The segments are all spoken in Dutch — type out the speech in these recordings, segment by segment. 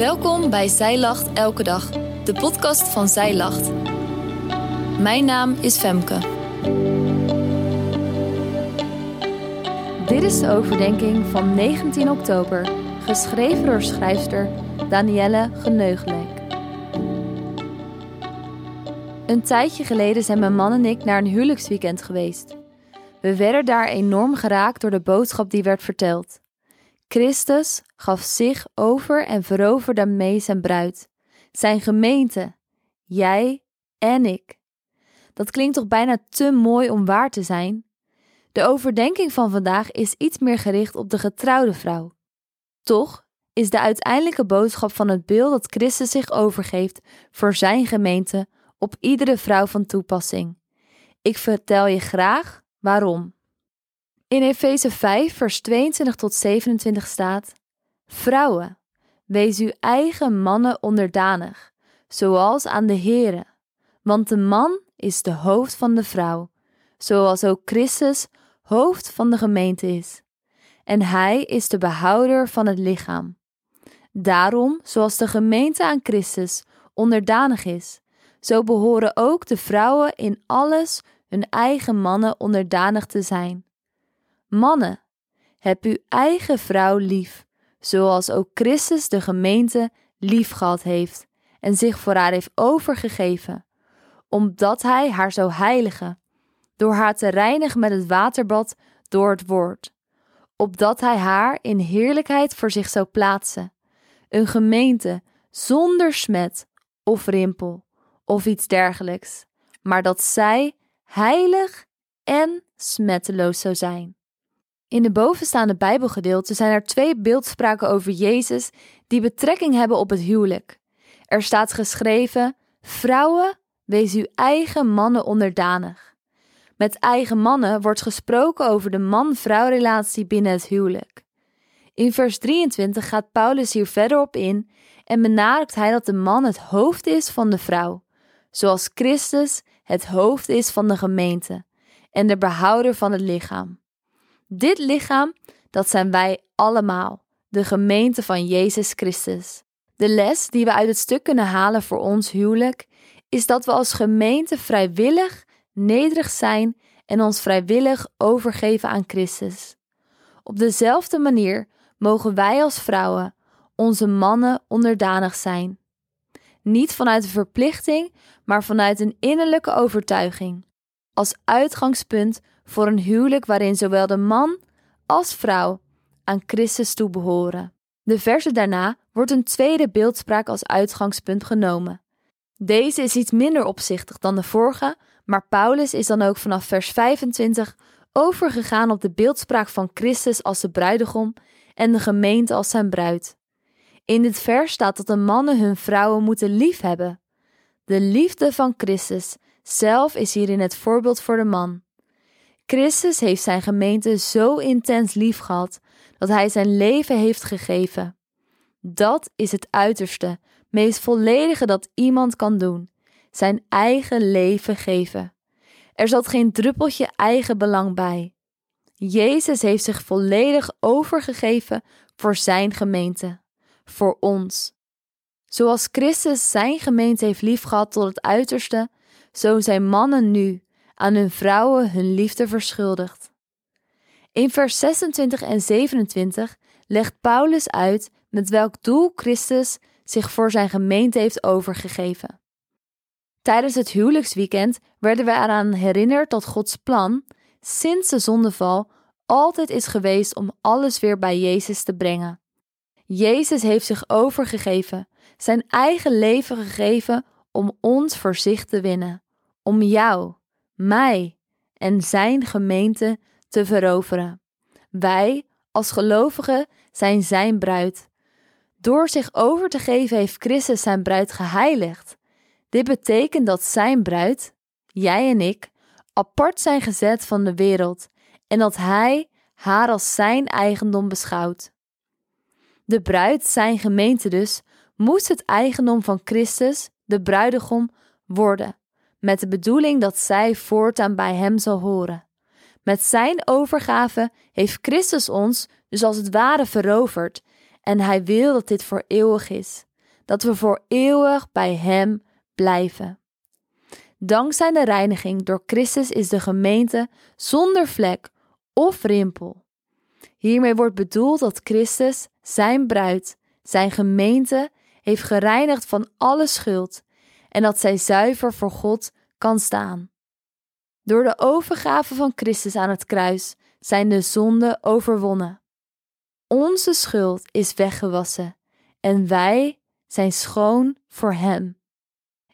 Welkom bij Zij Lacht Elke Dag, de podcast van Zij Lacht. Mijn naam is Femke. Dit is de overdenking van 19 oktober, geschreven door schrijfster Danielle Geneugelek. Een tijdje geleden zijn mijn man en ik naar een huwelijksweekend geweest. We werden daar enorm geraakt door de boodschap die werd verteld. Christus gaf zich over en veroverde mee zijn bruid, zijn gemeente, jij en ik. Dat klinkt toch bijna te mooi om waar te zijn? De overdenking van vandaag is iets meer gericht op de getrouwde vrouw. Toch is de uiteindelijke boodschap van het beeld dat Christus zich overgeeft voor zijn gemeente op iedere vrouw van toepassing. Ik vertel je graag waarom. In Efeze 5, vers 22 tot 27 staat: Vrouwen, wees uw eigen mannen onderdanig, zoals aan de Here. Want de man is de hoofd van de vrouw, zoals ook Christus hoofd van de gemeente is. En hij is de behouder van het lichaam. Daarom, zoals de gemeente aan Christus onderdanig is, zo behoren ook de vrouwen in alles hun eigen mannen onderdanig te zijn. Mannen, heb uw eigen vrouw lief, zoals ook Christus de gemeente lief gehad heeft en zich voor haar heeft overgegeven, omdat hij haar zou heiligen, door haar te reinigen met het waterbad door het woord, opdat hij haar in heerlijkheid voor zich zou plaatsen, een gemeente zonder smet of rimpel of iets dergelijks, maar dat zij heilig en smetteloos zou zijn. In de bovenstaande Bijbelgedeelte zijn er twee beeldspraken over Jezus die betrekking hebben op het huwelijk. Er staat geschreven: Vrouwen, wees uw eigen mannen onderdanig. Met eigen mannen wordt gesproken over de man-vrouw relatie binnen het huwelijk. In vers 23 gaat Paulus hier verder op in en benadrukt hij dat de man het hoofd is van de vrouw, zoals Christus het hoofd is van de gemeente en de behouder van het lichaam. Dit lichaam, dat zijn wij allemaal, de gemeente van Jezus Christus. De les die we uit het stuk kunnen halen voor ons huwelijk is dat we als gemeente vrijwillig nederig zijn en ons vrijwillig overgeven aan Christus. Op dezelfde manier mogen wij als vrouwen onze mannen onderdanig zijn. Niet vanuit een verplichting, maar vanuit een innerlijke overtuiging. Als uitgangspunt voor een huwelijk waarin zowel de man als vrouw aan Christus toebehoren. De verse daarna wordt een tweede beeldspraak als uitgangspunt genomen. Deze is iets minder opzichtig dan de vorige, maar Paulus is dan ook vanaf vers 25 overgegaan op de beeldspraak van Christus als de bruidegom en de gemeente als zijn bruid. In dit vers staat dat de mannen hun vrouwen moeten liefhebben. De liefde van Christus zelf is hierin het voorbeeld voor de man. Christus heeft zijn gemeente zo intens lief gehad dat hij zijn leven heeft gegeven. Dat is het uiterste, meest volledige dat iemand kan doen: zijn eigen leven geven. Er zat geen druppeltje eigen belang bij. Jezus heeft zich volledig overgegeven voor zijn gemeente, voor ons. Zoals Christus zijn gemeente heeft liefgehad tot het uiterste, zo zijn mannen nu aan hun vrouwen hun liefde verschuldigd. In vers 26 en 27 legt Paulus uit met welk doel Christus zich voor zijn gemeente heeft overgegeven. Tijdens het huwelijksweekend werden we eraan herinnerd dat Gods plan, sinds de zondeval, altijd is geweest om alles weer bij Jezus te brengen. Jezus heeft zich overgegeven, zijn eigen leven gegeven om ons voor zich te winnen, om jou, mij en zijn gemeente te veroveren. Wij, als gelovigen, zijn zijn bruid. Door zich over te geven heeft Christus zijn bruid geheiligd. Dit betekent dat zijn bruid, jij en ik, apart zijn gezet van de wereld en dat hij haar als zijn eigendom beschouwt. De bruid, zijn gemeente dus, moest het eigendom van Christus, de bruidegom, worden met de bedoeling dat zij voortaan bij Hem zal horen. Met Zijn overgave heeft Christus ons dus als het ware veroverd en Hij wil dat dit voor eeuwig is. dat we voor eeuwig bij Hem blijven. Dankzij de reiniging door Christus is de gemeente zonder vlek of rimpel. Hiermee wordt bedoeld dat Christus zijn bruid, zijn gemeente, heeft gereinigd van alle schuld en dat zij zuiver voor God kan staan. Door de overgave van Christus aan het kruis zijn de zonden overwonnen. Onze schuld is weggewassen en wij zijn schoon voor Hem.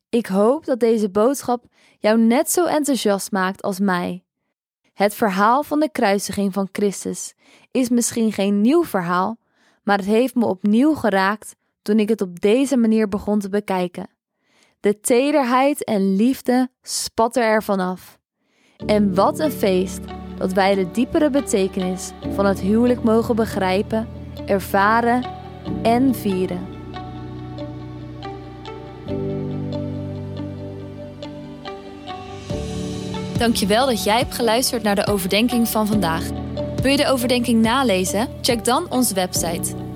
Ik hoop dat deze boodschap jou net zo enthousiast maakt als mij. Het verhaal van de kruisiging van Christus is misschien geen nieuw verhaal, maar het heeft me opnieuw geraakt toen ik het op deze manier begon te bekijken. De tederheid en liefde spatten er vanaf. En wat een feest dat wij de diepere betekenis van het huwelijk mogen begrijpen, ervaren en vieren. Dankjewel dat jij hebt geluisterd naar de overdenking van vandaag. Wil je de overdenking nalezen? Check dan onze website.